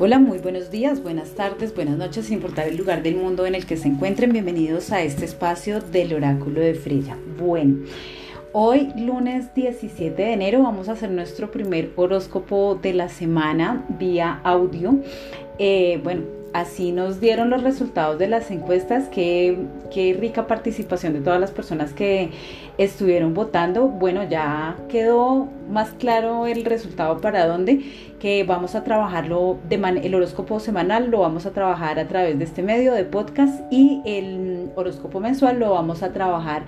Hola, muy buenos días, buenas tardes, buenas noches, sin importar el lugar del mundo en el que se encuentren. Bienvenidos a este espacio del oráculo de Freya. Bueno, hoy lunes 17 de enero vamos a hacer nuestro primer horóscopo de la semana vía audio. Eh, bueno, así nos dieron los resultados de las encuestas. Qué, qué rica participación de todas las personas que estuvieron votando. Bueno, ya quedó más claro el resultado para dónde, que vamos a trabajarlo, de el horóscopo semanal lo vamos a trabajar a través de este medio de podcast y el horóscopo mensual lo vamos a trabajar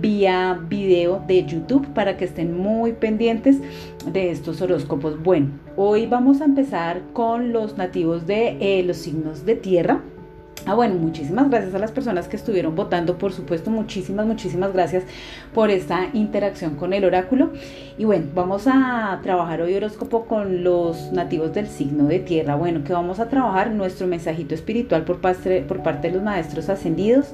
vía video de YouTube para que estén muy pendientes de estos horóscopos. Bueno, hoy vamos a empezar con los nativos de eh, los signos de tierra. Ah, bueno, muchísimas gracias a las personas que estuvieron votando, por supuesto, muchísimas, muchísimas gracias por esta interacción con el oráculo. Y bueno, vamos a trabajar hoy horóscopo con los nativos del signo de tierra. Bueno, que vamos a trabajar nuestro mensajito espiritual por parte, por parte de los maestros ascendidos.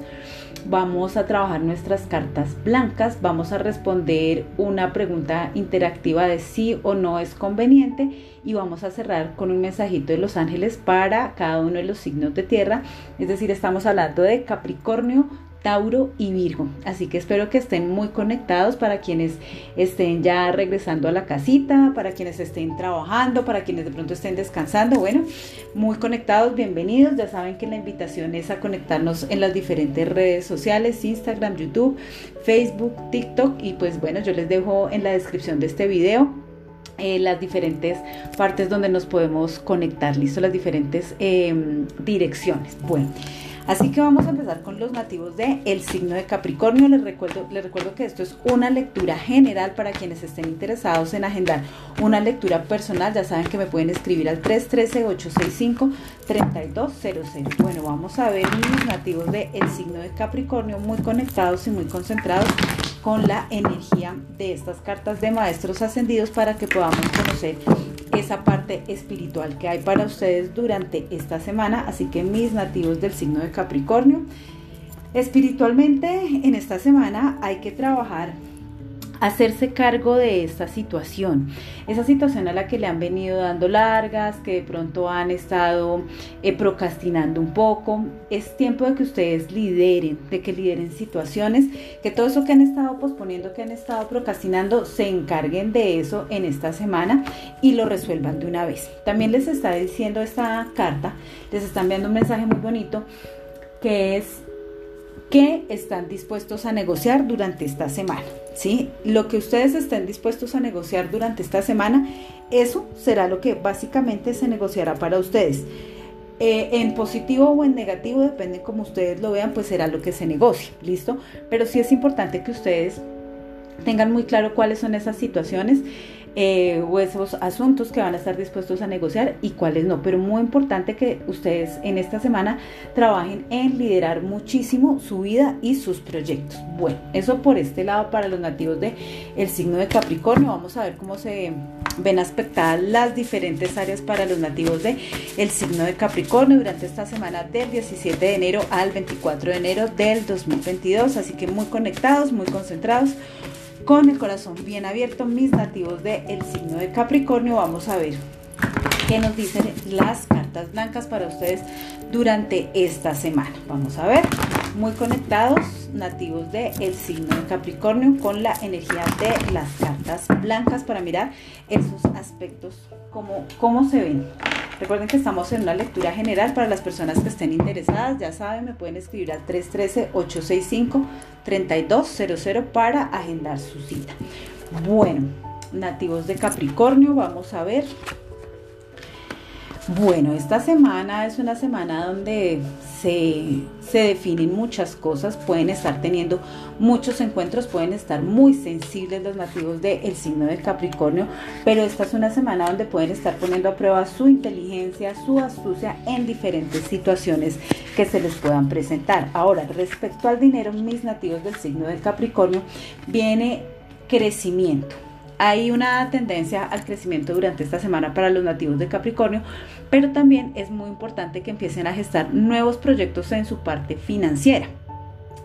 Vamos a trabajar nuestras cartas blancas, vamos a responder una pregunta interactiva de sí o no es conveniente y vamos a cerrar con un mensajito de los ángeles para cada uno de los signos de tierra. Es decir, estamos hablando de Capricornio, Tauro y Virgo. Así que espero que estén muy conectados para quienes estén ya regresando a la casita, para quienes estén trabajando, para quienes de pronto estén descansando. Bueno, muy conectados, bienvenidos. Ya saben que la invitación es a conectarnos en las diferentes redes sociales, Instagram, YouTube, Facebook, TikTok. Y pues bueno, yo les dejo en la descripción de este video eh, las diferentes partes donde nos podemos conectar, listo, las diferentes em, direcciones. Bueno. Así que vamos a empezar con los nativos de el signo de Capricornio. Les recuerdo, les recuerdo que esto es una lectura general para quienes estén interesados en agendar una lectura personal. Ya saben que me pueden escribir al 313-865-3200. Bueno, vamos a ver mis nativos de el signo de Capricornio muy conectados y muy concentrados con la energía de estas cartas de maestros ascendidos para que podamos conocer esa parte espiritual que hay para ustedes durante esta semana. Así que mis nativos del signo de Capricornio, espiritualmente en esta semana hay que trabajar hacerse cargo de esta situación, esa situación a la que le han venido dando largas, que de pronto han estado eh, procrastinando un poco. Es tiempo de que ustedes lideren, de que lideren situaciones, que todo eso que han estado posponiendo, que han estado procrastinando, se encarguen de eso en esta semana y lo resuelvan de una vez. También les está diciendo esta carta, les están enviando un mensaje muy bonito que es que están dispuestos a negociar durante esta semana. ¿sí? Lo que ustedes estén dispuestos a negociar durante esta semana, eso será lo que básicamente se negociará para ustedes. Eh, en positivo o en negativo, depende como ustedes lo vean, pues será lo que se negocie, ¿listo? Pero sí es importante que ustedes tengan muy claro cuáles son esas situaciones eh, o esos asuntos que van a estar dispuestos a negociar y cuáles no. Pero muy importante que ustedes en esta semana trabajen en liderar muchísimo su vida y sus proyectos. Bueno, eso por este lado para los nativos de el signo de Capricornio. Vamos a ver cómo se ven aspectadas las diferentes áreas para los nativos de el signo de Capricornio durante esta semana del 17 de enero al 24 de enero del 2022. Así que muy conectados, muy concentrados con el corazón bien abierto, mis nativos del el signo de Capricornio, vamos a ver qué nos dicen las cartas blancas para ustedes durante esta semana. Vamos a ver, muy conectados, nativos del el signo de Capricornio, con la energía de las cartas blancas para mirar esos aspectos, cómo, cómo se ven. Recuerden que estamos en una lectura general para las personas que estén interesadas. Ya saben, me pueden escribir al 313-865-3200 para agendar su cita. Bueno, nativos de Capricornio, vamos a ver bueno, esta semana es una semana donde se, definen muchas cosas, pueden estar teniendo muchos encuentros, pueden estar muy sensibles los nativos del signo de Capricornio, pero esta es una semana donde pueden estar poniendo a prueba su inteligencia, su astucia en diferentes situaciones que se les puedan presentar. Ahora, respecto al dinero, mis nativos del signo de Capricornio, viene crecimiento hay una tendencia al crecimiento durante esta semana para los nativos de Capricornio, pero también es muy importante que empiecen a gestar nuevos proyectos en su parte financiera.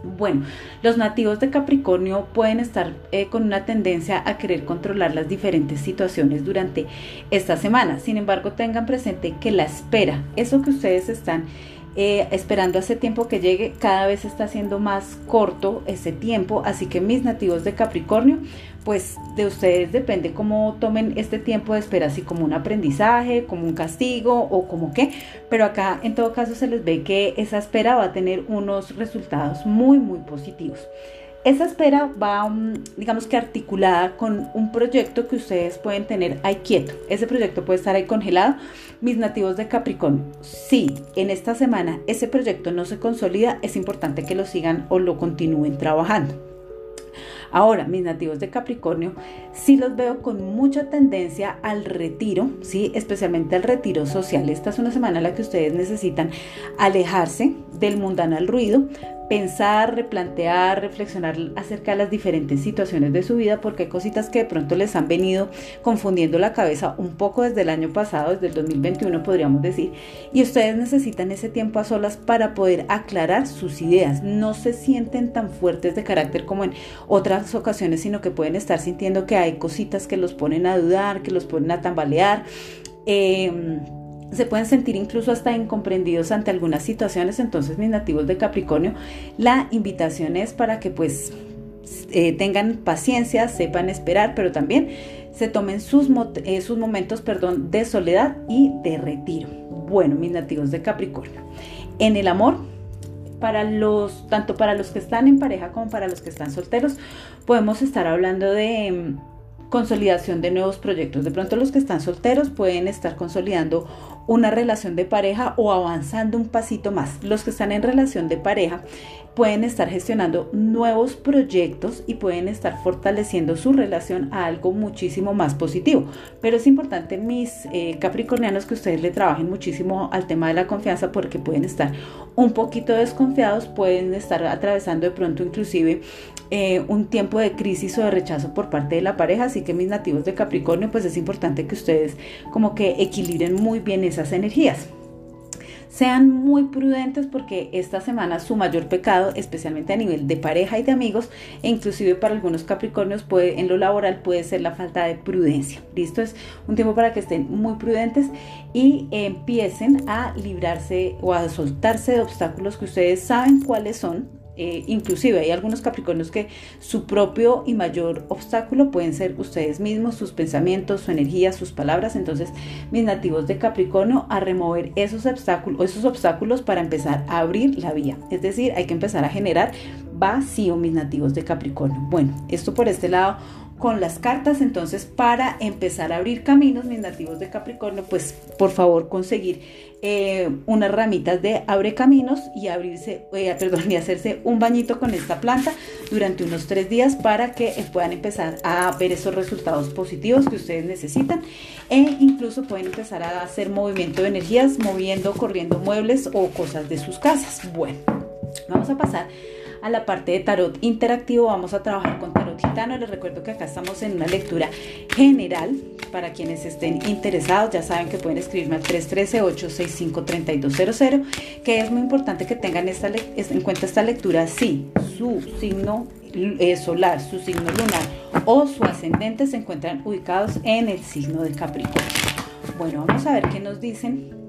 Bueno, los nativos de Capricornio pueden estar eh, con una tendencia a querer controlar las diferentes situaciones durante esta semana. Sin embargo, tengan presente que la espera, eso que ustedes están eh, esperando hace tiempo que llegue, cada vez está siendo más corto ese tiempo. Así que mis nativos de Capricornio, pues de ustedes depende cómo tomen este tiempo de espera, así como un aprendizaje, como un castigo o como qué. Pero acá en todo caso se les ve que esa espera va a tener unos resultados muy, muy positivos. Esa espera va, mm, digamos que articulada con un proyecto que ustedes pueden tener ahí quieto. Ese proyecto puede estar ahí congelado. Mis nativos de Capricornio, si en esta semana ese proyecto no se consolida, es importante que lo sigan o lo continúen trabajando. Ahora, mis nativos de Capricornio, sí los veo con mucha tendencia al retiro, ¿sí? especialmente al retiro social. Esta es una semana en la que ustedes necesitan alejarse del mundano ruido, pensar, replantear, reflexionar acerca de las diferentes situaciones de su vida, porque hay cositas que de pronto les han venido confundiendo la cabeza un poco desde el año pasado, desde el 2021 podríamos decir, y ustedes necesitan ese tiempo a solas para poder aclarar sus ideas. No se sienten tan fuertes de carácter como en otras ocasiones, sino que pueden estar sintiendo que hay cositas que los ponen a dudar, que los ponen a tambalear. Eh, se pueden sentir incluso hasta incomprendidos ante algunas situaciones. Entonces, mis nativos de Capricornio, la invitación es para que pues eh, tengan paciencia, sepan esperar, pero también se tomen sus, eh, sus momentos perdón, de soledad y de retiro. Bueno, mis nativos de Capricornio. En el amor, para los, tanto para los que están en pareja como para los que están solteros, podemos estar hablando de mm, consolidación de nuevos proyectos. De pronto los que están solteros pueden estar consolidando una relación de pareja o avanzando un pasito más. Los que están en relación de pareja pueden estar gestionando nuevos proyectos y pueden estar fortaleciendo su relación a algo muchísimo más positivo. Pero es importante, mis eh, capricornianos, que ustedes le trabajen muchísimo al tema de la confianza porque pueden estar un poquito desconfiados, pueden estar atravesando de pronto inclusive eh, un tiempo de crisis o de rechazo por parte de la pareja. Así que mis nativos de Capricornio, pues es importante que ustedes como que equilibren muy bien esas energías. Sean muy prudentes porque esta semana su mayor pecado, especialmente a nivel de pareja y de amigos, e inclusive para algunos Capricornios puede, en lo laboral puede ser la falta de prudencia. Listo, es un tiempo para que estén muy prudentes y empiecen a librarse o a soltarse de obstáculos que ustedes saben cuáles son eh, inclusive hay algunos capricornios que su propio y mayor obstáculo pueden ser ustedes mismos, sus pensamientos, su energía, sus palabras. Entonces, mis nativos de Capricornio a remover esos obstáculos, esos obstáculos para empezar a abrir la vía. Es decir, hay que empezar a generar vacío, mis nativos de Capricornio. Bueno, esto por este lado con las cartas. Entonces, para empezar a abrir caminos, mis nativos de Capricornio, pues por favor conseguir eh, unas ramitas de abre caminos y abrirse, eh, perdón, y hacerse un bañito con esta planta durante unos tres días para que puedan empezar a ver esos resultados positivos que ustedes necesitan e incluso pueden empezar a hacer movimiento de energías, moviendo, corriendo muebles o cosas de sus casas. Bueno, vamos a pasar a la parte de tarot interactivo. Vamos a trabajar con tarot gitano. Les recuerdo que acá estamos en una lectura general. Para quienes estén interesados, ya saben que pueden escribirme al 313-865-3200, que es muy importante que tengan esta en cuenta esta lectura si su signo eh, solar, su signo lunar o su ascendente se encuentran ubicados en el signo de Capricornio. Bueno, vamos a ver qué nos dicen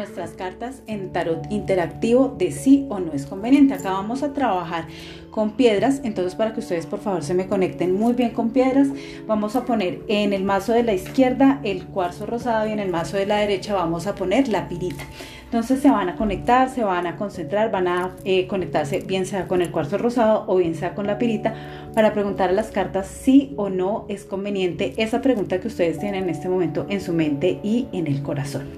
nuestras cartas en tarot interactivo de sí o no es conveniente. Acá vamos a trabajar con piedras, entonces para que ustedes por favor se me conecten muy bien con piedras, vamos a poner en el mazo de la izquierda el cuarzo rosado y en el mazo de la derecha vamos a poner la pirita. Entonces se van a conectar, se van a concentrar, van a eh, conectarse bien sea con el cuarzo rosado o bien sea con la pirita para preguntar a las cartas si o no es conveniente esa pregunta que ustedes tienen en este momento en su mente y en el corazón.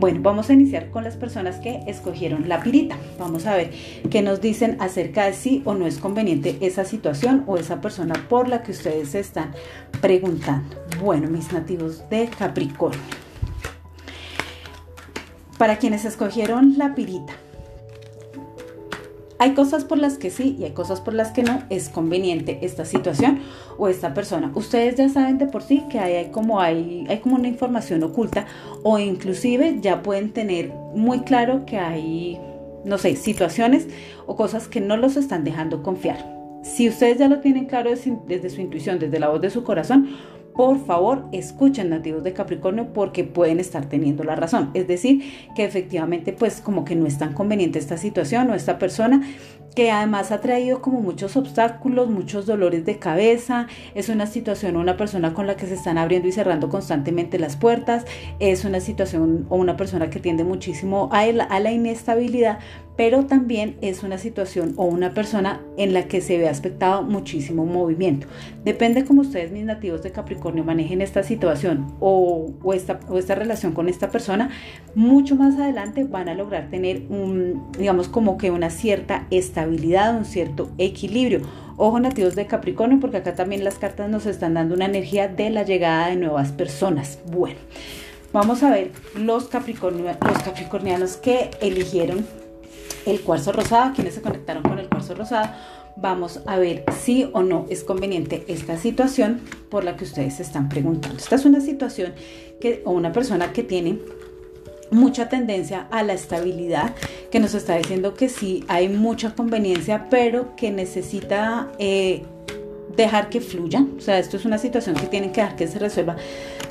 Bueno, vamos a iniciar con las personas que escogieron la pirita. Vamos a ver qué nos dicen acerca de si o no es conveniente esa situación o esa persona por la que ustedes se están preguntando. Bueno, mis nativos de Capricornio. Para quienes escogieron la pirita, hay cosas por las que sí y hay cosas por las que no es conveniente esta situación o esta persona. Ustedes ya saben de por sí que hay, como, hay, hay como una información oculta o inclusive ya pueden tener muy claro que hay no sé, situaciones o cosas que no los están dejando confiar. Si ustedes ya lo tienen claro desde su intuición, desde la voz de su corazón, por favor escuchen nativos de Capricornio porque pueden estar teniendo la razón. Es decir, que efectivamente pues como que no es tan conveniente esta situación o esta persona que además ha traído como muchos obstáculos, muchos dolores de cabeza, es una situación o una persona con la que se están abriendo y cerrando constantemente las puertas, es una situación o una persona que tiende muchísimo a, la inestabilidad, pero también es una situación o una persona en la que se ve aspectado muchísimo movimiento. Depende cómo ustedes, mis nativos de Capricornio, manejen esta situación o, o esta relación con esta persona, mucho más adelante van a lograr tener un, digamos, como que una cierta estabilidad, un cierto equilibrio. Ojo nativos de Capricornio, porque acá también las cartas nos están dando una energía de la llegada de nuevas personas. Bueno, vamos a ver los, Capricornio, los capricornianos que eligieron el cuarzo rosado, quienes se conectaron con el cuarzo rosado, vamos a ver si o no es conveniente esta situación por la que ustedes se están preguntando. Esta es una situación que, o una persona que tiene mucha tendencia a la estabilidad, que nos está diciendo que sí hay mucha conveniencia, pero que necesita eh, dejar que fluya. O sea, esto es una situación que tienen que dejar que se resuelva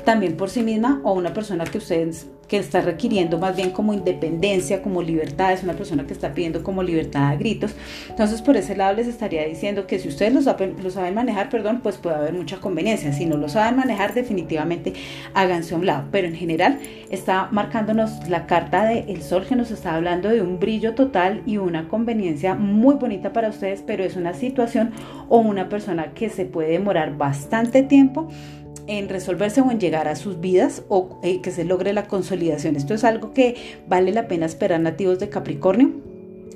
también por sí misma o una persona que ustedes que está requiriendo más bien como independencia, como libertad, es una persona que está pidiendo como libertad a gritos. Entonces, por ese lado les estaría diciendo que si ustedes lo saben, lo saben manejar, perdón, pues puede haber mucha conveniencia. Si no lo saben manejar, definitivamente háganse a un lado. Pero en general está marcándonos la carta del el sol que nos está hablando de un brillo total y una conveniencia muy bonita para ustedes, pero es una situación o una persona que se puede demorar bastante tiempo en resolverse o en llegar a sus vidas o eh, que se logre la consolidación. Esto es algo que vale la pena esperar nativos de Capricornio.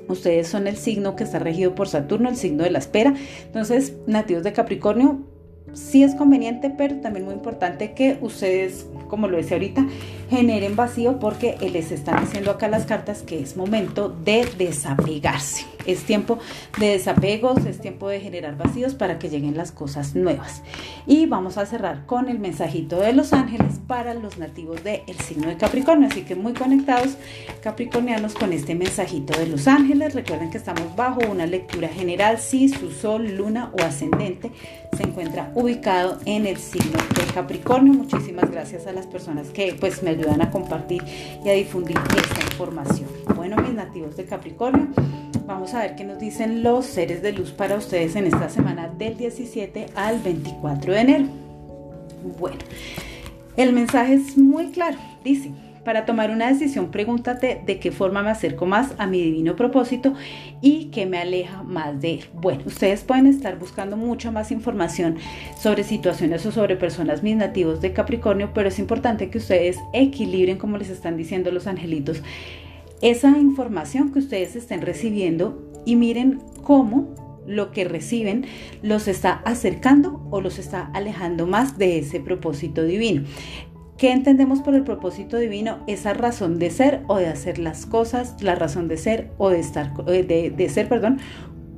Ustedes son el signo que está regido por Saturno, el signo de la espera. Entonces, nativos de Capricornio, sí es conveniente, pero también muy importante que ustedes, como lo decía ahorita, generen vacío porque les están diciendo acá las cartas que es momento de desapegarse. Es tiempo de desapegos, es tiempo de generar vacíos para que lleguen las cosas nuevas. Y vamos a cerrar con el mensajito de los ángeles para los nativos del signo de Capricornio. Así que muy conectados capricornianos con este mensajito de los ángeles. Recuerden que estamos bajo una lectura general si su sol, luna o ascendente se encuentra ubicado en el signo de Capricornio. Muchísimas gracias a las personas que pues me ayudan a compartir y a difundir esta información. Bueno, mis nativos de Capricornio, vamos a ver qué nos dicen los seres de luz para ustedes en esta semana del 17 al 24 de enero. Bueno, el mensaje es muy claro, dice. Para tomar una decisión, pregúntate de qué forma me acerco más a mi divino propósito y qué me aleja más de él. Bueno, ustedes pueden estar buscando mucha más información sobre situaciones o sobre personas mis nativos de Capricornio, pero es importante que ustedes equilibren, como les están diciendo los angelitos, esa información que ustedes estén recibiendo y miren cómo lo que reciben los está acercando o los está alejando más de ese propósito divino. ¿Qué entendemos por el propósito divino? Esa razón de ser o de hacer las cosas, la razón de ser o de estar, eh, de, ser, perdón,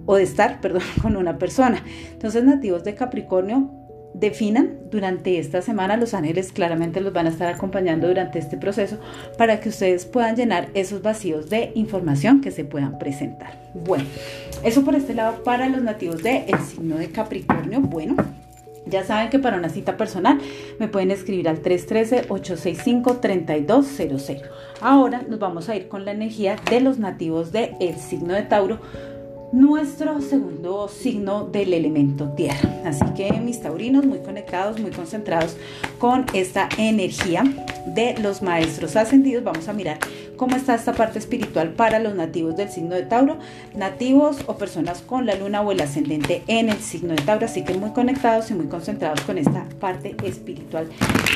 o de estar, perdón, con una persona. Entonces, nativos de Capricornio, definan durante esta semana, los ángeles claramente los van a estar acompañando durante este proceso para que ustedes puedan llenar esos vacíos de información que se puedan presentar. Bueno, eso por este lado para los nativos del el signo de Capricornio. Bueno, ya saben que para una cita personal me pueden escribir al 313-865-3200. Ahora nos vamos a ir con la energía de los nativos del el signo de Tauro nuestro segundo signo del elemento tierra. Así que mis taurinos muy conectados, muy concentrados con esta energía de los maestros ascendidos. Vamos a mirar cómo está esta parte espiritual para los nativos del signo de Tauro, nativos o personas con la luna o el ascendente en el signo de Tauro. Así que muy conectados y muy concentrados con esta parte espiritual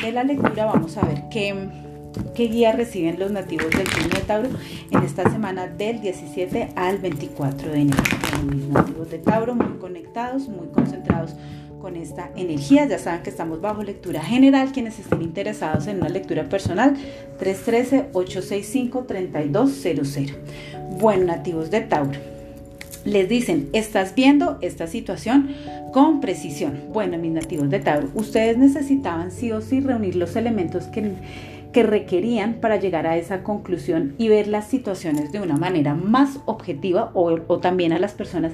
de la lectura. Vamos a ver qué ¿Qué guía reciben los nativos del signo de Tauro en esta semana del 17 al 24 de enero? Los nativos de Tauro muy conectados, muy concentrados con esta energía. Ya saben que estamos bajo lectura general. Quienes estén interesados en una lectura personal, 313-865-3200. Bueno, nativos de Tauro. Les dicen, estás viendo esta situación con precisión. Bueno, mis nativos de Tauro, ustedes necesitaban sí o sí reunir los elementos que que requerían para llegar a esa conclusión y ver las situaciones de una manera más objetiva o, o también a las personas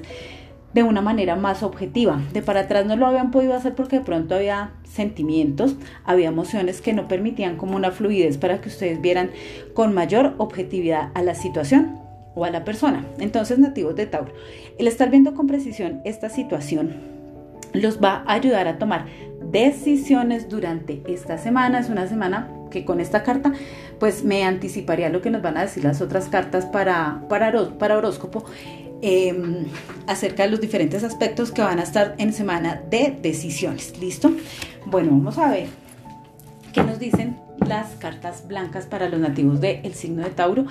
de una manera más objetiva. De para atrás no lo habían podido hacer porque de pronto había sentimientos, había emociones que no permitían como una fluidez para que ustedes vieran con mayor objetividad a la situación o a la persona. Entonces, nativos de Tauro, el estar viendo con precisión esta situación los va a ayudar a tomar decisiones durante esta semana. Es una semana que con esta carta pues me anticiparía lo que nos van a decir las otras cartas para, para, para horóscopo Em, acerca de los diferentes aspectos que van a estar en semana de decisiones. ¿Listo? Bueno, vamos a ver qué nos dicen las cartas blancas para los nativos del signo de Tauro.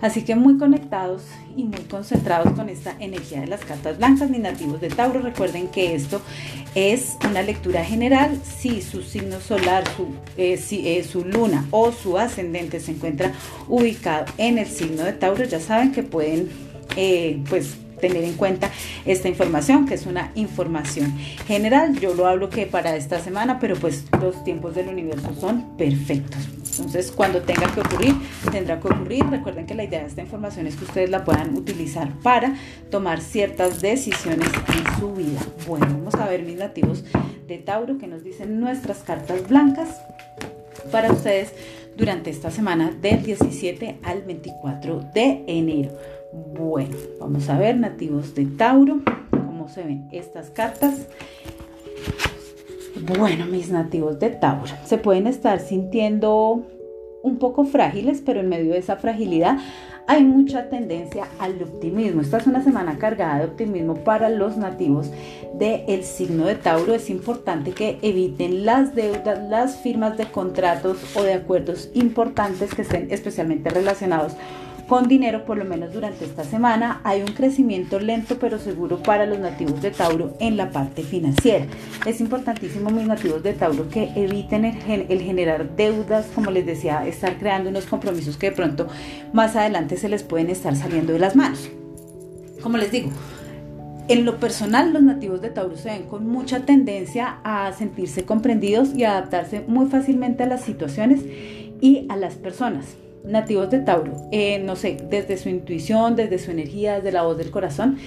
Así que muy conectados y muy concentrados con esta energía de las cartas blancas, mis nativos de Tauro. Recuerden que esto es una lectura general. Si su signo solar, su, eh, si, eh, su luna o su ascendente se encuentra ubicado en el signo de Tauro, ya saben que pueden eh, pues tener en cuenta esta información, que es una información general. Yo lo hablo que para esta semana, pero pues los tiempos del universo son perfectos. Entonces, cuando tenga que ocurrir, tendrá que ocurrir. Recuerden que la idea de esta información es que ustedes la puedan utilizar para tomar ciertas decisiones en su vida. Bueno, vamos a ver mis nativos de Tauro que nos dicen nuestras cartas blancas para ustedes durante esta semana del 17 al 24 de enero. Bueno, vamos a ver nativos de Tauro, cómo se ven estas cartas. Bueno, mis nativos de Tauro, se pueden estar sintiendo un poco frágiles, pero en medio de esa fragilidad hay mucha tendencia al optimismo. Esta es una semana cargada de optimismo para los nativos del signo de Tauro. Es importante que eviten las deudas, las firmas de contratos o de acuerdos importantes que estén especialmente relacionados con dinero, por lo menos durante esta semana, hay un crecimiento lento pero seguro para los nativos de Tauro en la parte financiera. Es importantísimo, mis nativos de Tauro, que eviten el, generar deudas, como les decía, estar creando unos compromisos que de pronto más adelante se les pueden estar saliendo de las manos. Como les digo, en lo personal, los nativos de Tauro se ven con mucha tendencia a sentirse comprendidos y adaptarse muy fácilmente a las situaciones y a las personas nativos de Tauro, eh, no sé, desde su intuición, desde su energía, desde la voz del corazón,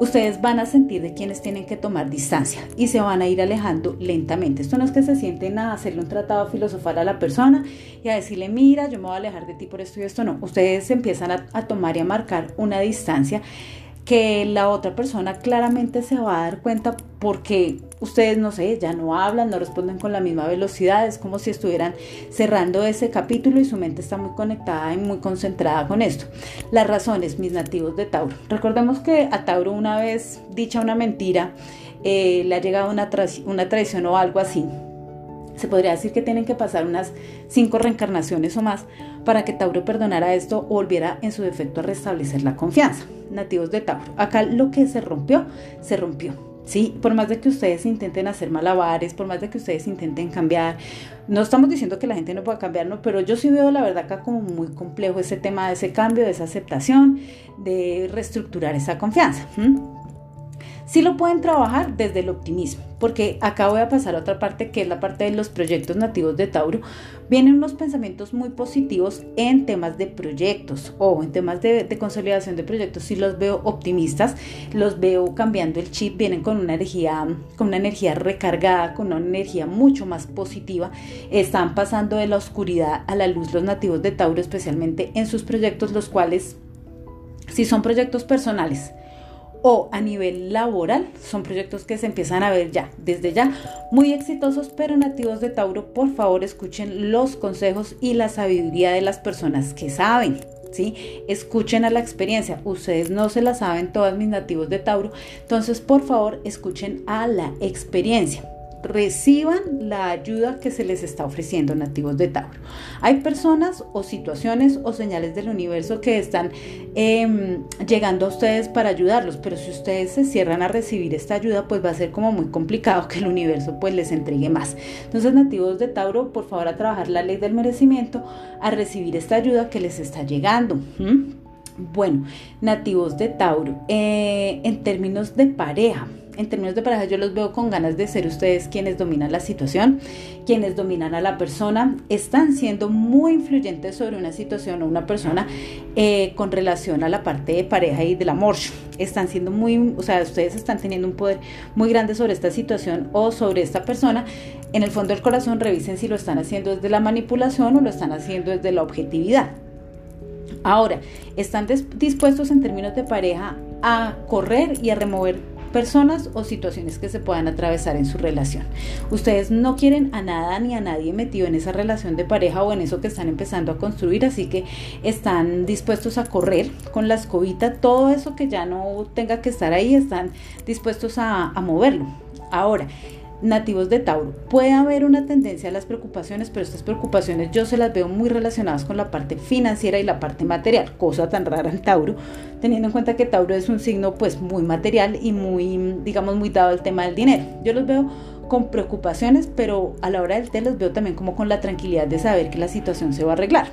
ustedes van a sentir de quienes tienen que tomar distancia y se van a ir alejando lentamente. Esto no es que se sienten a hacerle un tratado filosofal a la persona y a decirle, mira, yo me voy a alejar de ti por esto y esto, no. Ustedes empiezan a, a tomar y a marcar una distancia que la otra persona claramente se va a dar cuenta porque ustedes, no sé, ya no hablan, no responden con la misma velocidad, es como si estuvieran cerrando ese capítulo y su mente está muy conectada y muy concentrada con esto. Las razones, mis nativos de Tauro. Recordemos que a Tauro una vez dicha una mentira, eh, le ha llegado una, una traición o algo así. Se podría decir que tienen que pasar unas cinco reencarnaciones o más para que Tauro perdonara esto o volviera en su defecto a restablecer la confianza. Nativos de Tauro. Acá lo que se rompió, se rompió. Sí, por más de que ustedes intenten hacer malabares, por más de que ustedes intenten cambiar, no estamos diciendo que la gente no pueda cambiar, no, pero yo sí veo la verdad acá como muy complejo ese tema de ese cambio, de esa aceptación, de reestructurar esa confianza. Sí lo pueden trabajar desde el optimismo, porque acá voy a pasar a otra parte que es la parte de los proyectos nativos de Tauro. Vienen unos pensamientos muy positivos en temas de proyectos o en temas de, consolidación de proyectos. Sí los veo optimistas, los veo cambiando el chip, vienen con una energía, con una energía recargada, con una energía mucho más positiva. Están pasando de la oscuridad a la luz los nativos de Tauro, especialmente en sus proyectos, los cuales si son proyectos personales, o a nivel laboral son proyectos que se empiezan a ver ya, desde ya, muy exitosos, pero nativos de Tauro, por favor escuchen los consejos y la sabiduría de las personas que saben. ¿Sí? Escuchen a la experiencia. Ustedes no se la saben todas mis nativos de Tauro. Entonces, por favor, escuchen a la experiencia reciban la ayuda que se les está ofreciendo nativos de Tauro. Hay personas o situaciones o señales del universo que están em, llegando a ustedes para ayudarlos, pero si ustedes se cierran a recibir esta ayuda, pues va a ser como muy complicado que el universo pues les entregue más. Entonces nativos de Tauro, por favor a trabajar la ley del merecimiento, a recibir esta ayuda que les está llegando. Bueno, nativos de Tauro, eh, en términos de pareja, en términos de pareja yo los veo con ganas de ser ustedes quienes dominan la situación, quienes dominan a la persona, están siendo muy influyentes sobre una situación o una persona eh, con relación a la parte de pareja y del amor. Están siendo muy, o sea, ustedes están teniendo un poder muy grande sobre esta situación o sobre esta persona. En el fondo del corazón revisen si lo están haciendo desde la manipulación o lo están haciendo desde la objetividad. Ahora, están dispuestos en términos de pareja a correr y a remover personas o situaciones que se puedan atravesar en su relación. Ustedes no quieren a nada ni a nadie metido en esa relación de pareja o en eso que están empezando a construir, así que están dispuestos a correr con la escobita, todo eso que ya no tenga que estar ahí, están dispuestos a, a moverlo. Ahora, nativos de Tauro. Puede haber una tendencia a las preocupaciones, pero estas preocupaciones yo se las veo muy relacionadas con la parte financiera y la parte material, cosa tan rara en Tauro, teniendo en cuenta que Tauro es un signo pues muy material y muy, digamos, muy dado al tema del dinero. Yo los veo con preocupaciones, pero a la hora del té los veo también como con la tranquilidad de saber que la situación se va a arreglar.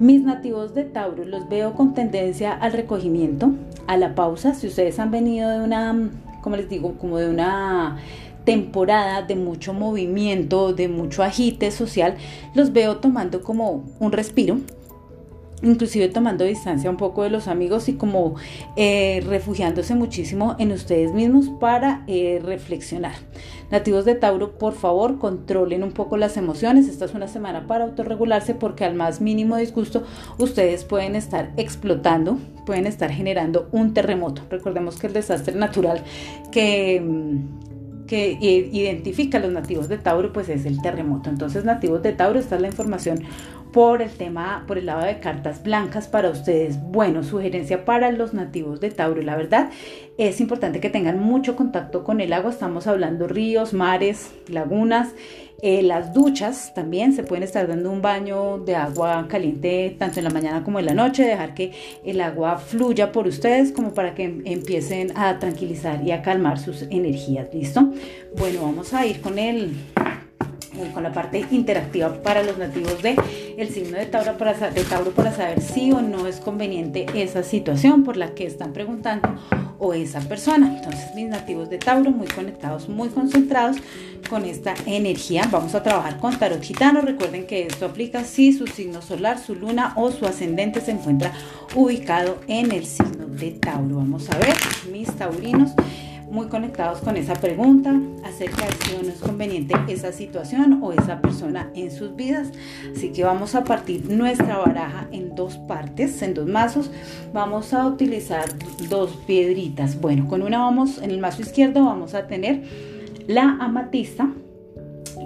Mis nativos de Tauro los veo con tendencia al recogimiento, a la pausa. Si ustedes han venido de una como les digo, como de una temporada de mucho movimiento, de mucho agite social, los veo tomando como un respiro, inclusive tomando distancia un poco de los amigos y como eh, refugiándose muchísimo en ustedes mismos para eh, reflexionar. Nativos de Tauro, por favor, controlen un poco las emociones. Esta es una semana para autorregularse porque al más mínimo disgusto ustedes pueden estar explotando, pueden estar generando un terremoto. Recordemos que el desastre natural que mm, que identifica a los nativos de Tauro, pues es el terremoto. Entonces, nativos de Tauro, esta es la información por el tema, por el lado de cartas blancas para ustedes. Bueno, sugerencia para los nativos de Tauro. La verdad, es importante que tengan mucho contacto con el agua. Estamos hablando ríos, mares, lagunas. Eh, las duchas también se pueden estar dando un baño de agua caliente tanto en la mañana como en la noche, dejar que el agua fluya por ustedes como para que empiecen a tranquilizar y a calmar sus energías. ¿Listo? Bueno, vamos a ir con el con la parte interactiva para los nativos de el signo de Tauro, para, saber si o no es conveniente esa situación por la que están preguntando o esa persona. Entonces mis nativos de Tauro muy conectados, muy concentrados con esta energía. Vamos a trabajar con tarot gitano. Recuerden que esto aplica si su signo solar, su luna o su ascendente se encuentra ubicado en el signo de Tauro. Vamos a ver mis taurinos muy conectados con esa pregunta acerca de si no es conveniente esa situación o esa persona en sus vidas. Así que vamos a partir nuestra baraja en dos partes, en dos mazos. Vamos a utilizar dos piedritas. Bueno, con una vamos, en el mazo izquierdo vamos a tener la amatista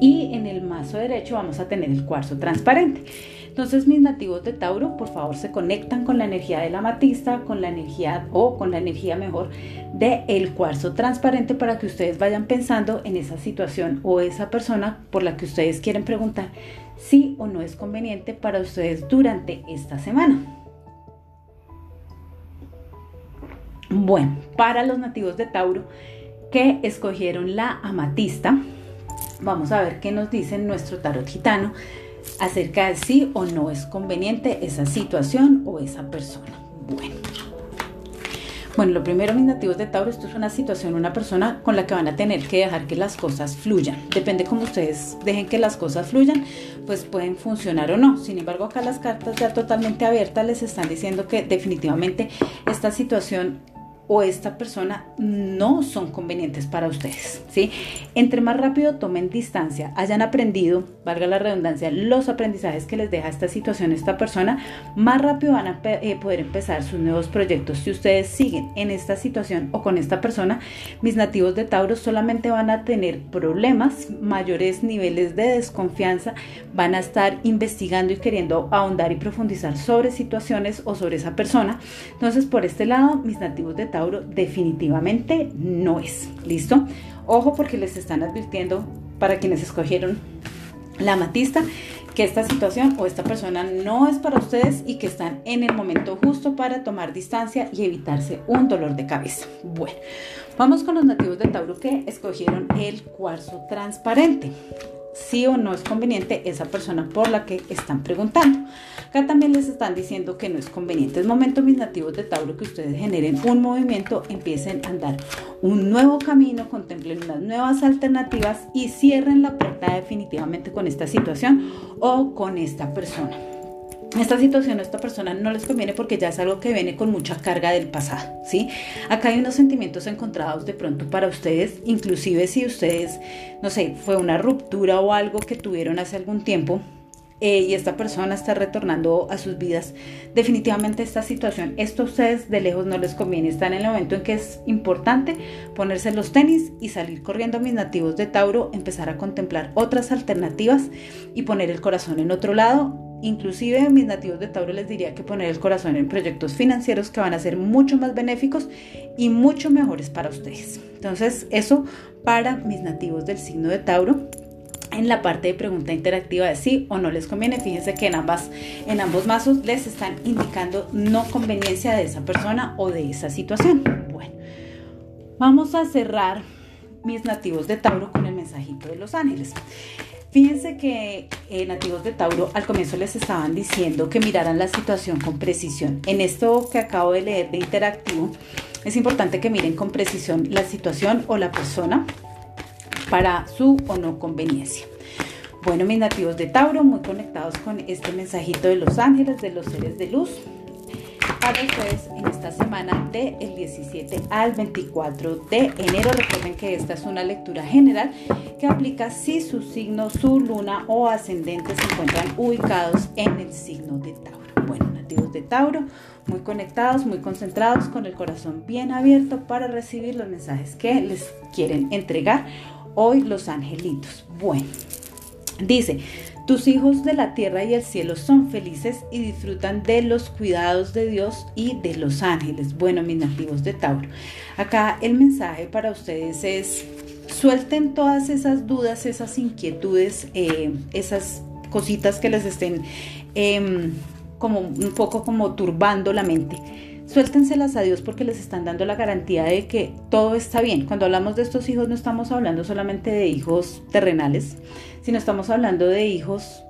y en el mazo derecho vamos a tener el cuarzo transparente. Entonces mis nativos de Tauro, por favor, se conectan con la energía de la amatista, con la energía o con la energía mejor de el cuarzo transparente para que ustedes vayan pensando en esa situación o esa persona por la que ustedes quieren preguntar si o no es conveniente para ustedes durante esta semana. Bueno, para los nativos de Tauro que escogieron la amatista, vamos a ver qué nos dice nuestro tarot gitano acerca de si o no es conveniente esa situación o esa persona. Bueno. Bueno, lo primero, mis nativos de Tauro, esto es una situación, una persona con la que van a tener que dejar que las cosas fluyan. Depende cómo ustedes dejen que las cosas fluyan, pues pueden funcionar o no. Sin embargo, acá las cartas ya totalmente abiertas les están diciendo que definitivamente esta situación o esta persona no son convenientes para ustedes, ¿sí? Entre más rápido tomen distancia, hayan aprendido, valga la redundancia, los aprendizajes que les deja esta situación, esta persona, más rápido van a eh, poder empezar sus nuevos proyectos. Si ustedes siguen en esta situación o con esta persona, mis nativos de Tauro solamente van a tener problemas, mayores niveles de desconfianza, van a estar investigando y queriendo ahondar y profundizar sobre situaciones o sobre esa persona. Entonces, por este lado, mis nativos de Tauro Tauro definitivamente no es. ¿Listo? Ojo porque les están advirtiendo para quienes escogieron la amatista que esta situación o esta persona no es para ustedes y que están en el momento justo para tomar distancia y evitarse un dolor de cabeza. Bueno, vamos con los nativos de Tauro que escogieron el cuarzo transparente. Sí o no es conveniente esa persona por la que están preguntando. Acá también les están diciendo que no es conveniente. Es momento, mis nativos de Tauro, que ustedes generen un movimiento, empiecen a andar un nuevo camino, contemplen unas nuevas alternativas y cierren la puerta definitivamente con esta situación o con esta persona esta situación a esta persona no les conviene porque ya es algo que viene con mucha carga del pasado, ¿sí? Acá hay unos sentimientos encontrados de pronto para ustedes, inclusive si ustedes, no sé, fue una ruptura o algo que tuvieron hace algún tiempo, eh, y esta persona está retornando a sus vidas, definitivamente esta situación, esto a ustedes de lejos no les conviene. Están en el momento en que es importante ponerse los tenis y salir corriendo a mis nativos de Tauro, empezar a contemplar otras alternativas y poner el corazón en otro lado Inclusive a mis nativos de Tauro les diría que poner el corazón en proyectos financieros que van a ser mucho más benéficos y mucho mejores para ustedes. Entonces, eso para mis nativos del signo de Tauro. En la parte de pregunta interactiva de sí o no les conviene, fíjense que en, ambas, en ambos mazos les están indicando no conveniencia de esa persona o de esa situación. Bueno, vamos a cerrar mis nativos de Tauro con el mensajito de los ángeles. Fíjense que eh, nativos de Tauro al comienzo les estaban diciendo que miraran la situación con precisión. En esto que acabo de leer de interactivo, es importante que miren con precisión la situación o la persona para su o no conveniencia. Bueno, mis nativos de Tauro, muy conectados con este mensajito de los ángeles, de los seres de luz, para ustedes en esta semana del 17 al 24 de enero. Recuerden que esta es una lectura general que aplica si su signo, su luna o ascendente se encuentran ubicados en el signo de Tauro. Bueno, nativos de Tauro, muy conectados, muy concentrados, con el corazón bien abierto para recibir los mensajes que les quieren entregar hoy los angelitos. Bueno, dice, tus hijos de la tierra y el cielo son felices y disfrutan de los cuidados de Dios y de los ángeles. Bueno, mis nativos de Tauro. Acá el mensaje para ustedes es, suelten todas esas dudas, esas inquietudes, eh, esas cositas que les estén em, como un poco como turbando la mente suéltenselas a Dios porque les están dando la garantía de que todo está bien. Cuando hablamos de estos hijos no estamos hablando solamente de hijos terrenales, sino estamos hablando de hijos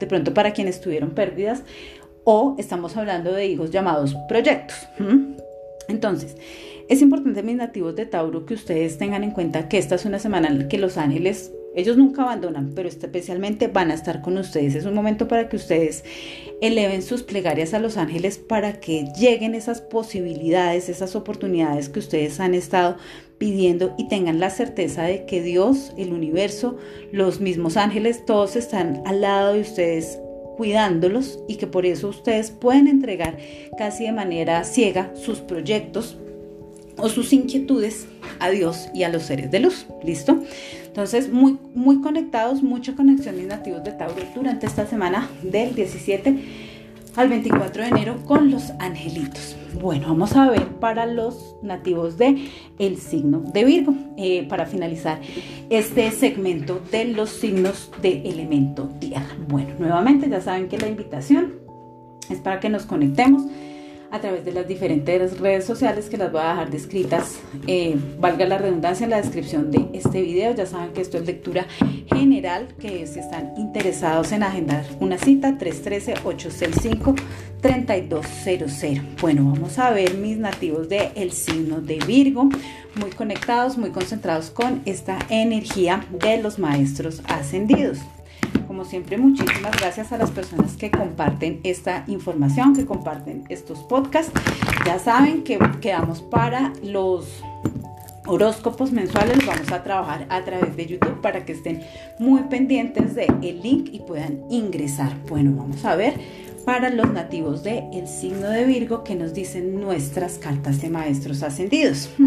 de pronto para quienes tuvieron pérdidas o estamos hablando de hijos llamados proyectos. Entonces, es importante, mis nativos de Tauro, que ustedes tengan en cuenta que esta es una semana en la que los ángeles ellos nunca abandonan, pero especialmente van a estar con ustedes. Es un momento para que ustedes eleven sus plegarias a los ángeles para que lleguen esas posibilidades, esas oportunidades que ustedes han estado pidiendo y tengan la certeza de que Dios, el universo, los mismos ángeles, todos están al lado de ustedes cuidándolos y que por eso ustedes pueden entregar casi de manera ciega sus proyectos o sus inquietudes a Dios y a los seres de luz. ¿Listo? Entonces, muy, muy conectados, mucha conexión mis nativos de Tauro durante esta semana del 17 al 24 de enero con los angelitos. Bueno, vamos a ver para los nativos de el signo de Virgo, eh, para finalizar este segmento de los signos de elemento tierra. Bueno, nuevamente ya saben que la invitación es para que nos conectemos a través de las diferentes redes sociales que las voy a dejar descritas, eh, valga la redundancia en la descripción de este video. Ya saben que esto es lectura general, que si están interesados en agendar una cita, 313-865-3200. Bueno, vamos a ver mis nativos del el signo de Virgo, muy conectados, muy concentrados con esta energía de los maestros ascendidos. Como siempre, muchísimas gracias a las personas que comparten esta información, que comparten estos podcasts. Ya saben que quedamos para los horóscopos mensuales. Vamos a trabajar a través de YouTube para que estén muy pendientes del el link y puedan ingresar. Bueno, vamos a ver para los nativos del el signo de Virgo que nos dicen nuestras cartas de maestros ascendidos.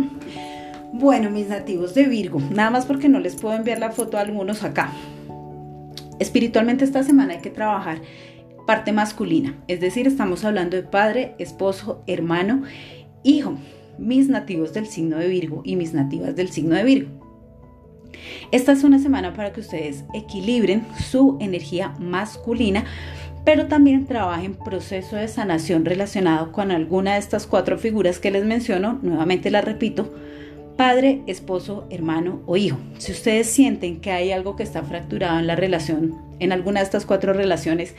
Bueno, mis nativos de Virgo, nada más porque no les puedo enviar la foto a algunos acá. Espiritualmente esta semana hay que trabajar parte masculina, es decir, estamos hablando de padre, esposo, hermano, hijo, mis nativos del signo de Virgo y mis nativas del signo de Virgo. Esta es una semana para que ustedes equilibren su energía masculina, pero también trabajen proceso de sanación relacionado con alguna de estas cuatro figuras que les menciono, nuevamente las repito, padre, esposo, hermano o hijo. Si ustedes sienten que hay algo que está fracturado en la relación, en alguna de estas cuatro relaciones,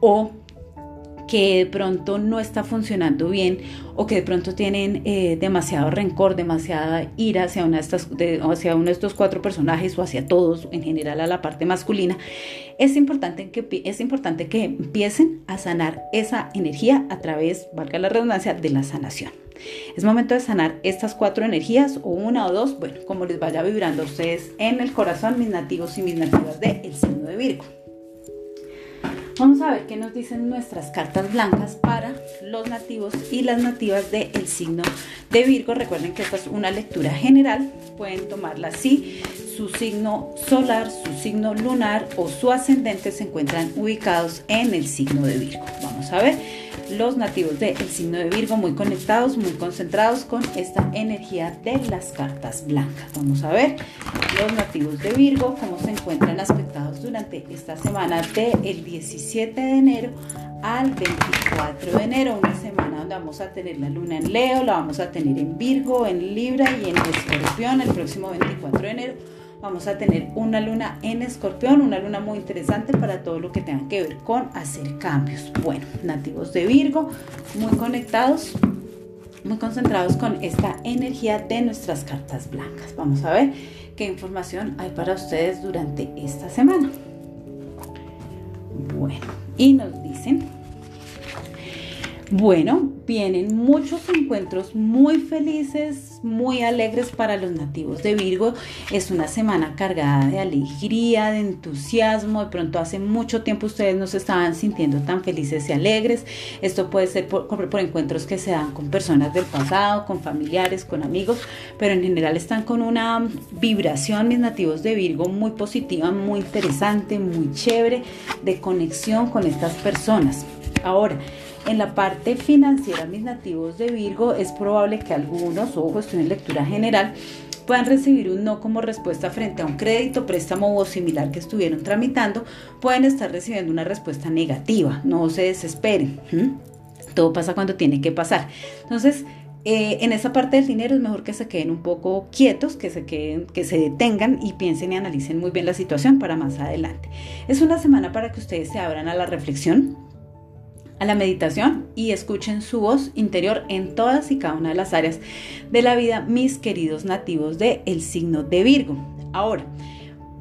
o que de pronto no está funcionando bien o que de pronto tienen eh, demasiado rencor, demasiada ira hacia, una de estas, hacia uno de estos cuatro personajes o hacia todos, en general a la parte masculina, es importante, que, es importante que empiecen a sanar esa energía a través, valga la redundancia, de la sanación. Es momento de sanar estas cuatro energías o una o dos, bueno, como les vaya vibrando a ustedes en el corazón, mis nativos y mis nativas del el signo de Virgo. Vamos a ver qué nos dicen nuestras cartas blancas para los nativos y las nativas del signo de Virgo. Recuerden que esta es una lectura general, pueden tomarla así. Su signo solar, su signo lunar o su ascendente se encuentran ubicados en el signo de Virgo. Vamos a ver los nativos del signo de Virgo muy conectados, muy concentrados con esta energía de las cartas blancas. Vamos a ver los nativos de Virgo cómo se encuentran aspectados durante esta semana del 17 de enero al 24 de enero, una semana donde vamos a tener la luna en Leo, la vamos a tener en Virgo, en Libra y en Escorpión el próximo 24 de enero vamos a tener una luna en escorpión, una luna muy interesante para todo lo que tenga que ver con hacer cambios. Bueno, nativos de Virgo, muy conectados, muy concentrados con esta energía de nuestras cartas blancas. Vamos a ver qué información hay para ustedes durante esta semana. Bueno, y nos dicen bueno, vienen muchos encuentros muy felices, muy alegres para los nativos de Virgo. Es una semana cargada de alegría, de entusiasmo. De pronto hace mucho tiempo ustedes no se estaban sintiendo tan felices y alegres. Esto puede ser por, por encuentros que se dan con personas del pasado, con familiares, con amigos, pero en general están con una vibración, mis nativos de Virgo, muy positiva, muy interesante, muy chévere, de conexión con estas personas. Ahora, en la parte financiera, mis nativos de Virgo, es probable que algunos, ojo, estoy en lectura general, puedan recibir un no como respuesta frente a un crédito, préstamo o similar que estuvieron tramitando, pueden estar recibiendo una respuesta negativa. No se desesperen. Todo pasa cuando tiene que pasar. Entonces, eh, en esa parte del dinero es mejor que se queden un poco quietos, que se queden, que se detengan y piensen y analicen muy bien la situación para más adelante. Es una semana para que ustedes se abran a la reflexión, a la meditación y escuchen su voz interior en todas y cada una de las áreas de la vida, mis queridos nativos del el signo de Virgo. Ahora,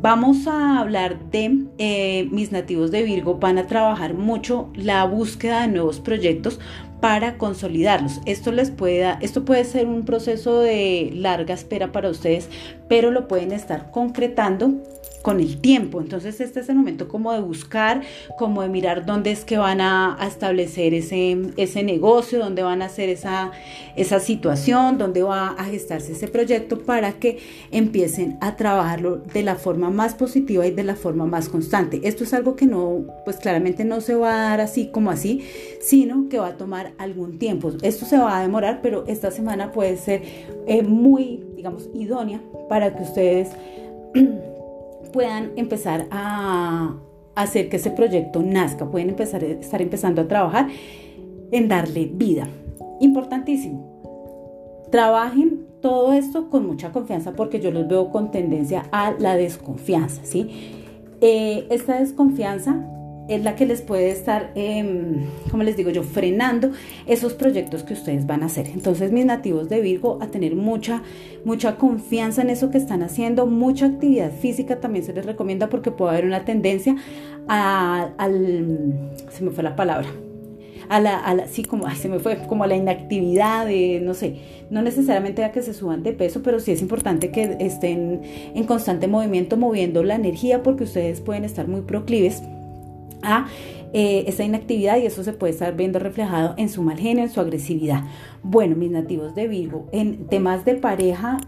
vamos a hablar de eh, mis nativos de Virgo, van a trabajar mucho la búsqueda de nuevos proyectos para consolidarlos. Esto les puede, esto puede ser un proceso de larga espera para ustedes, pero lo pueden estar concretando con el tiempo. Entonces este es el momento como de buscar, como de mirar dónde es que van a, establecer ese, ese negocio, dónde van a hacer esa, esa situación, dónde va a gestarse ese proyecto para que empiecen a trabajarlo de la forma más positiva y de la forma más constante. Esto es algo que no, pues claramente no se va a dar así como así, sino que va a tomar algún tiempo. Esto se va a demorar, pero esta semana puede ser eh, muy, digamos, idónea para que ustedes puedan empezar a hacer que ese proyecto nazca, pueden empezar estar empezando a trabajar en darle vida. Importantísimo. Trabajen todo esto con mucha confianza porque yo los veo con tendencia a la desconfianza, ¿sí? Eh, esta desconfianza es la que les puede estar, eh, como les digo yo, frenando esos proyectos que ustedes van a hacer. Entonces, mis nativos de Virgo, a tener mucha, mucha confianza en eso que están haciendo, mucha actividad física también se les recomienda porque puede haber una tendencia a, al, se me fue la palabra, a la, a la, sí, como, se me fue, como a la inactividad, de, no sé, no necesariamente a que se suban de peso, pero sí es importante que estén en constante movimiento, moviendo la energía, porque ustedes pueden estar muy proclives a eh, esa inactividad y eso se puede estar viendo reflejado en su mal genio, en su agresividad. Bueno, mis nativos de Virgo, en temas de pareja,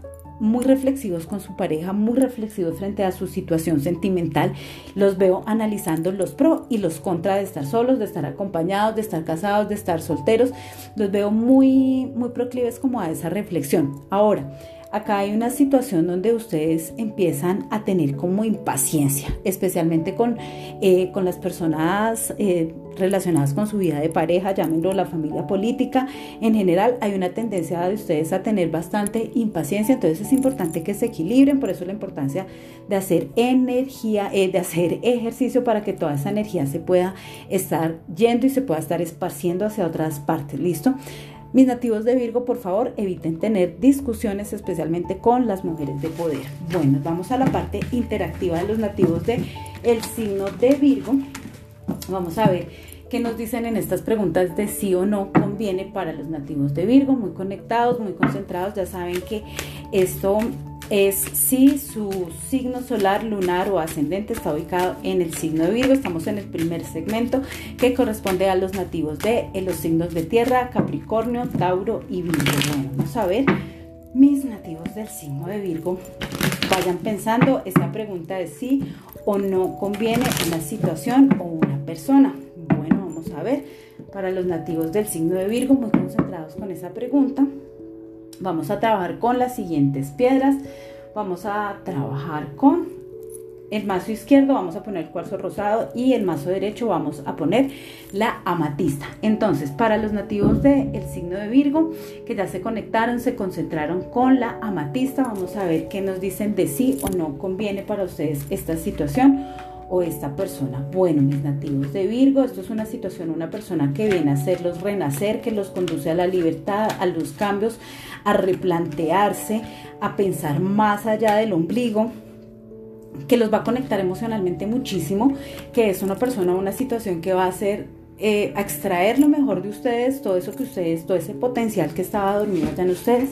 muy reflexivos con su pareja, muy reflexivos frente a su situación sentimental. Los veo analizando los pros y los contra de estar solos, de estar acompañados, de estar casados, de estar solteros. Los veo muy, muy proclives como a esa reflexión. Ahora, acá hay una situación donde ustedes empiezan a tener como impaciencia, especialmente con, eh, con las personas eh, relacionadas con su vida de pareja, llámenlo la familia política. En general hay una tendencia de ustedes a tener bastante impaciencia, entonces es importante que se equilibren, por eso la importancia de hacer energía, eh, de hacer ejercicio para que toda esa energía se pueda estar yendo y se pueda estar esparciendo hacia otras partes. ¿Listo? Mis nativos de Virgo, por favor, eviten tener discusiones, especialmente con las mujeres de poder. Bueno, vamos a la parte interactiva de los nativos de signo de Virgo. Vamos a ver qué nos dicen en estas preguntas de sí o no conviene para los nativos de Virgo, muy conectados, muy concentrados. Ya saben que esto es si su signo solar, lunar o ascendente está ubicado en el signo de Virgo. Estamos en el primer segmento que corresponde a los nativos de los signos de tierra, Capricornio, Tauro y Virgo. Bueno, vamos a ver mis nativos del signo de Virgo. Vayan pensando esta pregunta de si o no conviene una situación o una persona. Bueno, vamos a ver para los nativos del signo de Virgo, muy concentrados con esa pregunta. Vamos a trabajar con las siguientes piedras. Vamos a trabajar con el mazo izquierdo, vamos a poner el cuarzo rosado y el mazo derecho vamos a poner la amatista. Entonces, para los nativos del signo de Virgo, que ya se conectaron, se concentraron con la amatista, vamos a ver qué nos dicen de sí o no conviene para ustedes esta situación o esta persona. Bueno, mis nativos de Virgo, esto es una situación, una persona que viene a hacerlos renacer, que los conduce a la libertad, a los cambios, a replantearse, a pensar más allá del ombligo que los va a conectar emocionalmente muchísimo, que es una persona, una situación que va a hacer eh, extraer lo mejor de ustedes, todo eso que ustedes, todo ese potencial que estaba dormido ya en ustedes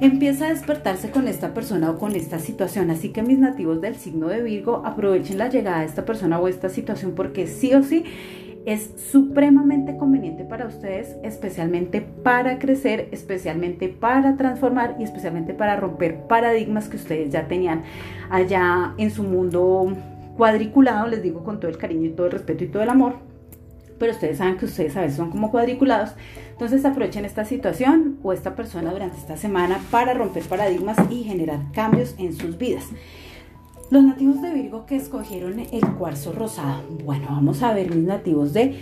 empieza a despertarse con esta persona o con esta situación. Así que mis nativos del signo de Virgo aprovechen la llegada de esta persona o esta situación porque sí o sí es supremamente conveniente para ustedes, especialmente para crecer, especialmente para transformar y especialmente para romper paradigmas que ustedes ya tenían allá en su mundo cuadriculado, les digo con todo el cariño y todo el respeto y todo el amor pero ustedes saben que ustedes a son como cuadriculados. Entonces aprovechen esta situación o esta persona durante esta semana para romper paradigmas y generar cambios en sus vidas. Los nativos de Virgo que escogieron el cuarzo rosado. Bueno, vamos a ver mis nativos de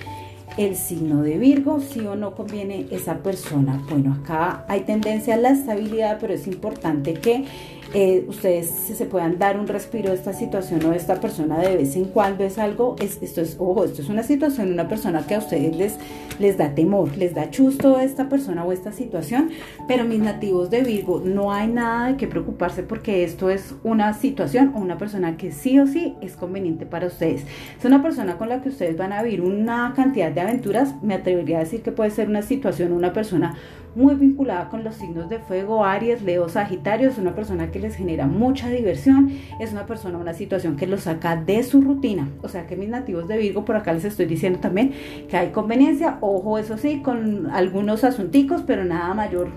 el signo de Virgo, si o no conviene esa persona. Bueno, acá hay tendencia a la estabilidad, pero es importante que eh, ustedes se puedan dar un respiro de esta situación o de esta persona de vez en cuando es algo, esto es, ojo, esto es una situación, una persona que a ustedes les, les da temor, les da chusto esta persona o esta situación, pero mis nativos de Virgo, no hay nada de qué preocuparse porque esto es una situación o una persona que sí o sí es conveniente para ustedes. Es una persona con la que ustedes van a vivir una cantidad de aventuras, me atrevería a decir que puede ser una situación, una persona muy vinculada con los signos de fuego, Aries, Leo, Sagitario, es una persona que les genera mucha diversión, es una persona, una situación que los saca de su rutina. O sea que mis nativos de Virgo, por acá les estoy diciendo también que hay conveniencia, ojo, eso sí, con algunos asunticos, pero nada mayor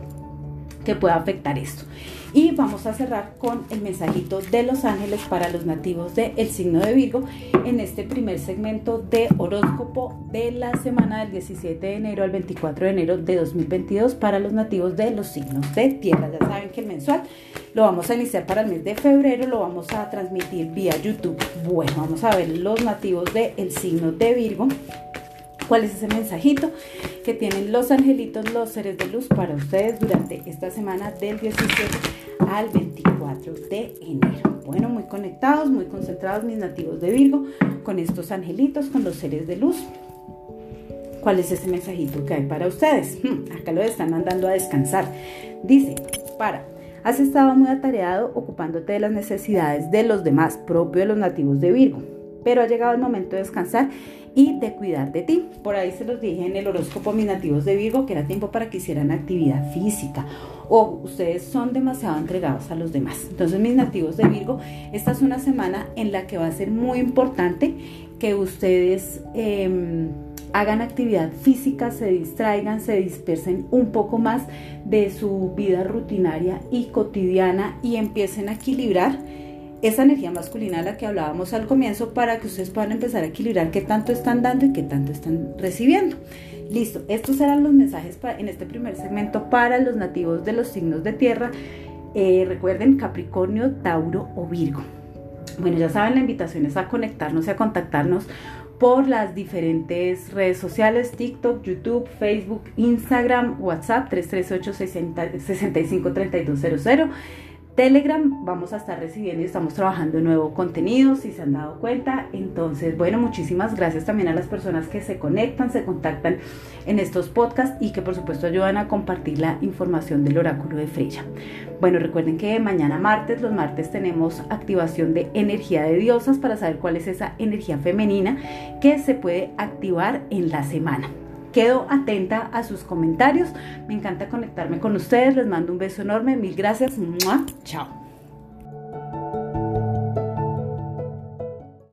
que pueda afectar esto. Y vamos a cerrar con el mensajito de los ángeles para los nativos del signo de Virgo en este primer segmento de horóscopo de la semana del 17 de enero al 24 de enero de 2022 para los nativos de los signos de tierra. Ya saben que el mensual lo vamos a iniciar para el mes de febrero, lo vamos a transmitir vía YouTube. Bueno, vamos a ver los nativos del signo de Virgo cuál es ese mensajito que tienen los angelitos, los seres de luz para ustedes durante esta semana del 17 al 24 de enero. Bueno, muy conectados, muy concentrados mis nativos de Virgo con estos angelitos, con los seres de luz. ¿Cuál es ese mensajito que hay para ustedes? Hmm, acá lo están mandando a descansar. Dice, para, has estado muy atareado ocupándote de las necesidades de los demás, propio de los nativos de Virgo, pero ha llegado el momento de descansar y de cuidar de ti. Por ahí se los dije en el horóscopo mis nativos de Virgo que era tiempo para que hicieran actividad física o ustedes son demasiado entregados a los demás. Entonces mis nativos de Virgo, esta es una semana en la que va a ser muy importante que ustedes em, hagan actividad física, se distraigan, se dispersen un poco más de su vida rutinaria y cotidiana y empiecen a equilibrar esa energía masculina a la que hablábamos al comienzo para que ustedes puedan empezar a equilibrar qué tanto están dando y qué tanto están recibiendo. Listo, estos eran los mensajes en este primer segmento para los nativos de los signos de tierra. Eh, recuerden Capricornio, Tauro o Virgo. Bueno, ya saben, la invitación es a conectarnos y a contactarnos por las diferentes redes sociales, TikTok, YouTube, Facebook, Instagram, WhatsApp 338 65 3200 Telegram vamos a estar recibiendo y estamos trabajando nuevo contenido, si se han dado cuenta. Entonces, bueno, muchísimas gracias también a las personas que se conectan, se contactan en estos podcasts y que por supuesto ayudan a compartir la información del oráculo de Freya. Bueno, recuerden que mañana martes, los martes tenemos activación de energía de diosas para saber cuál es esa energía femenina que se puede activar en la semana. Quedo atenta a sus comentarios. Me encanta conectarme con ustedes. Les mando un beso enorme. Mil gracias. Chao.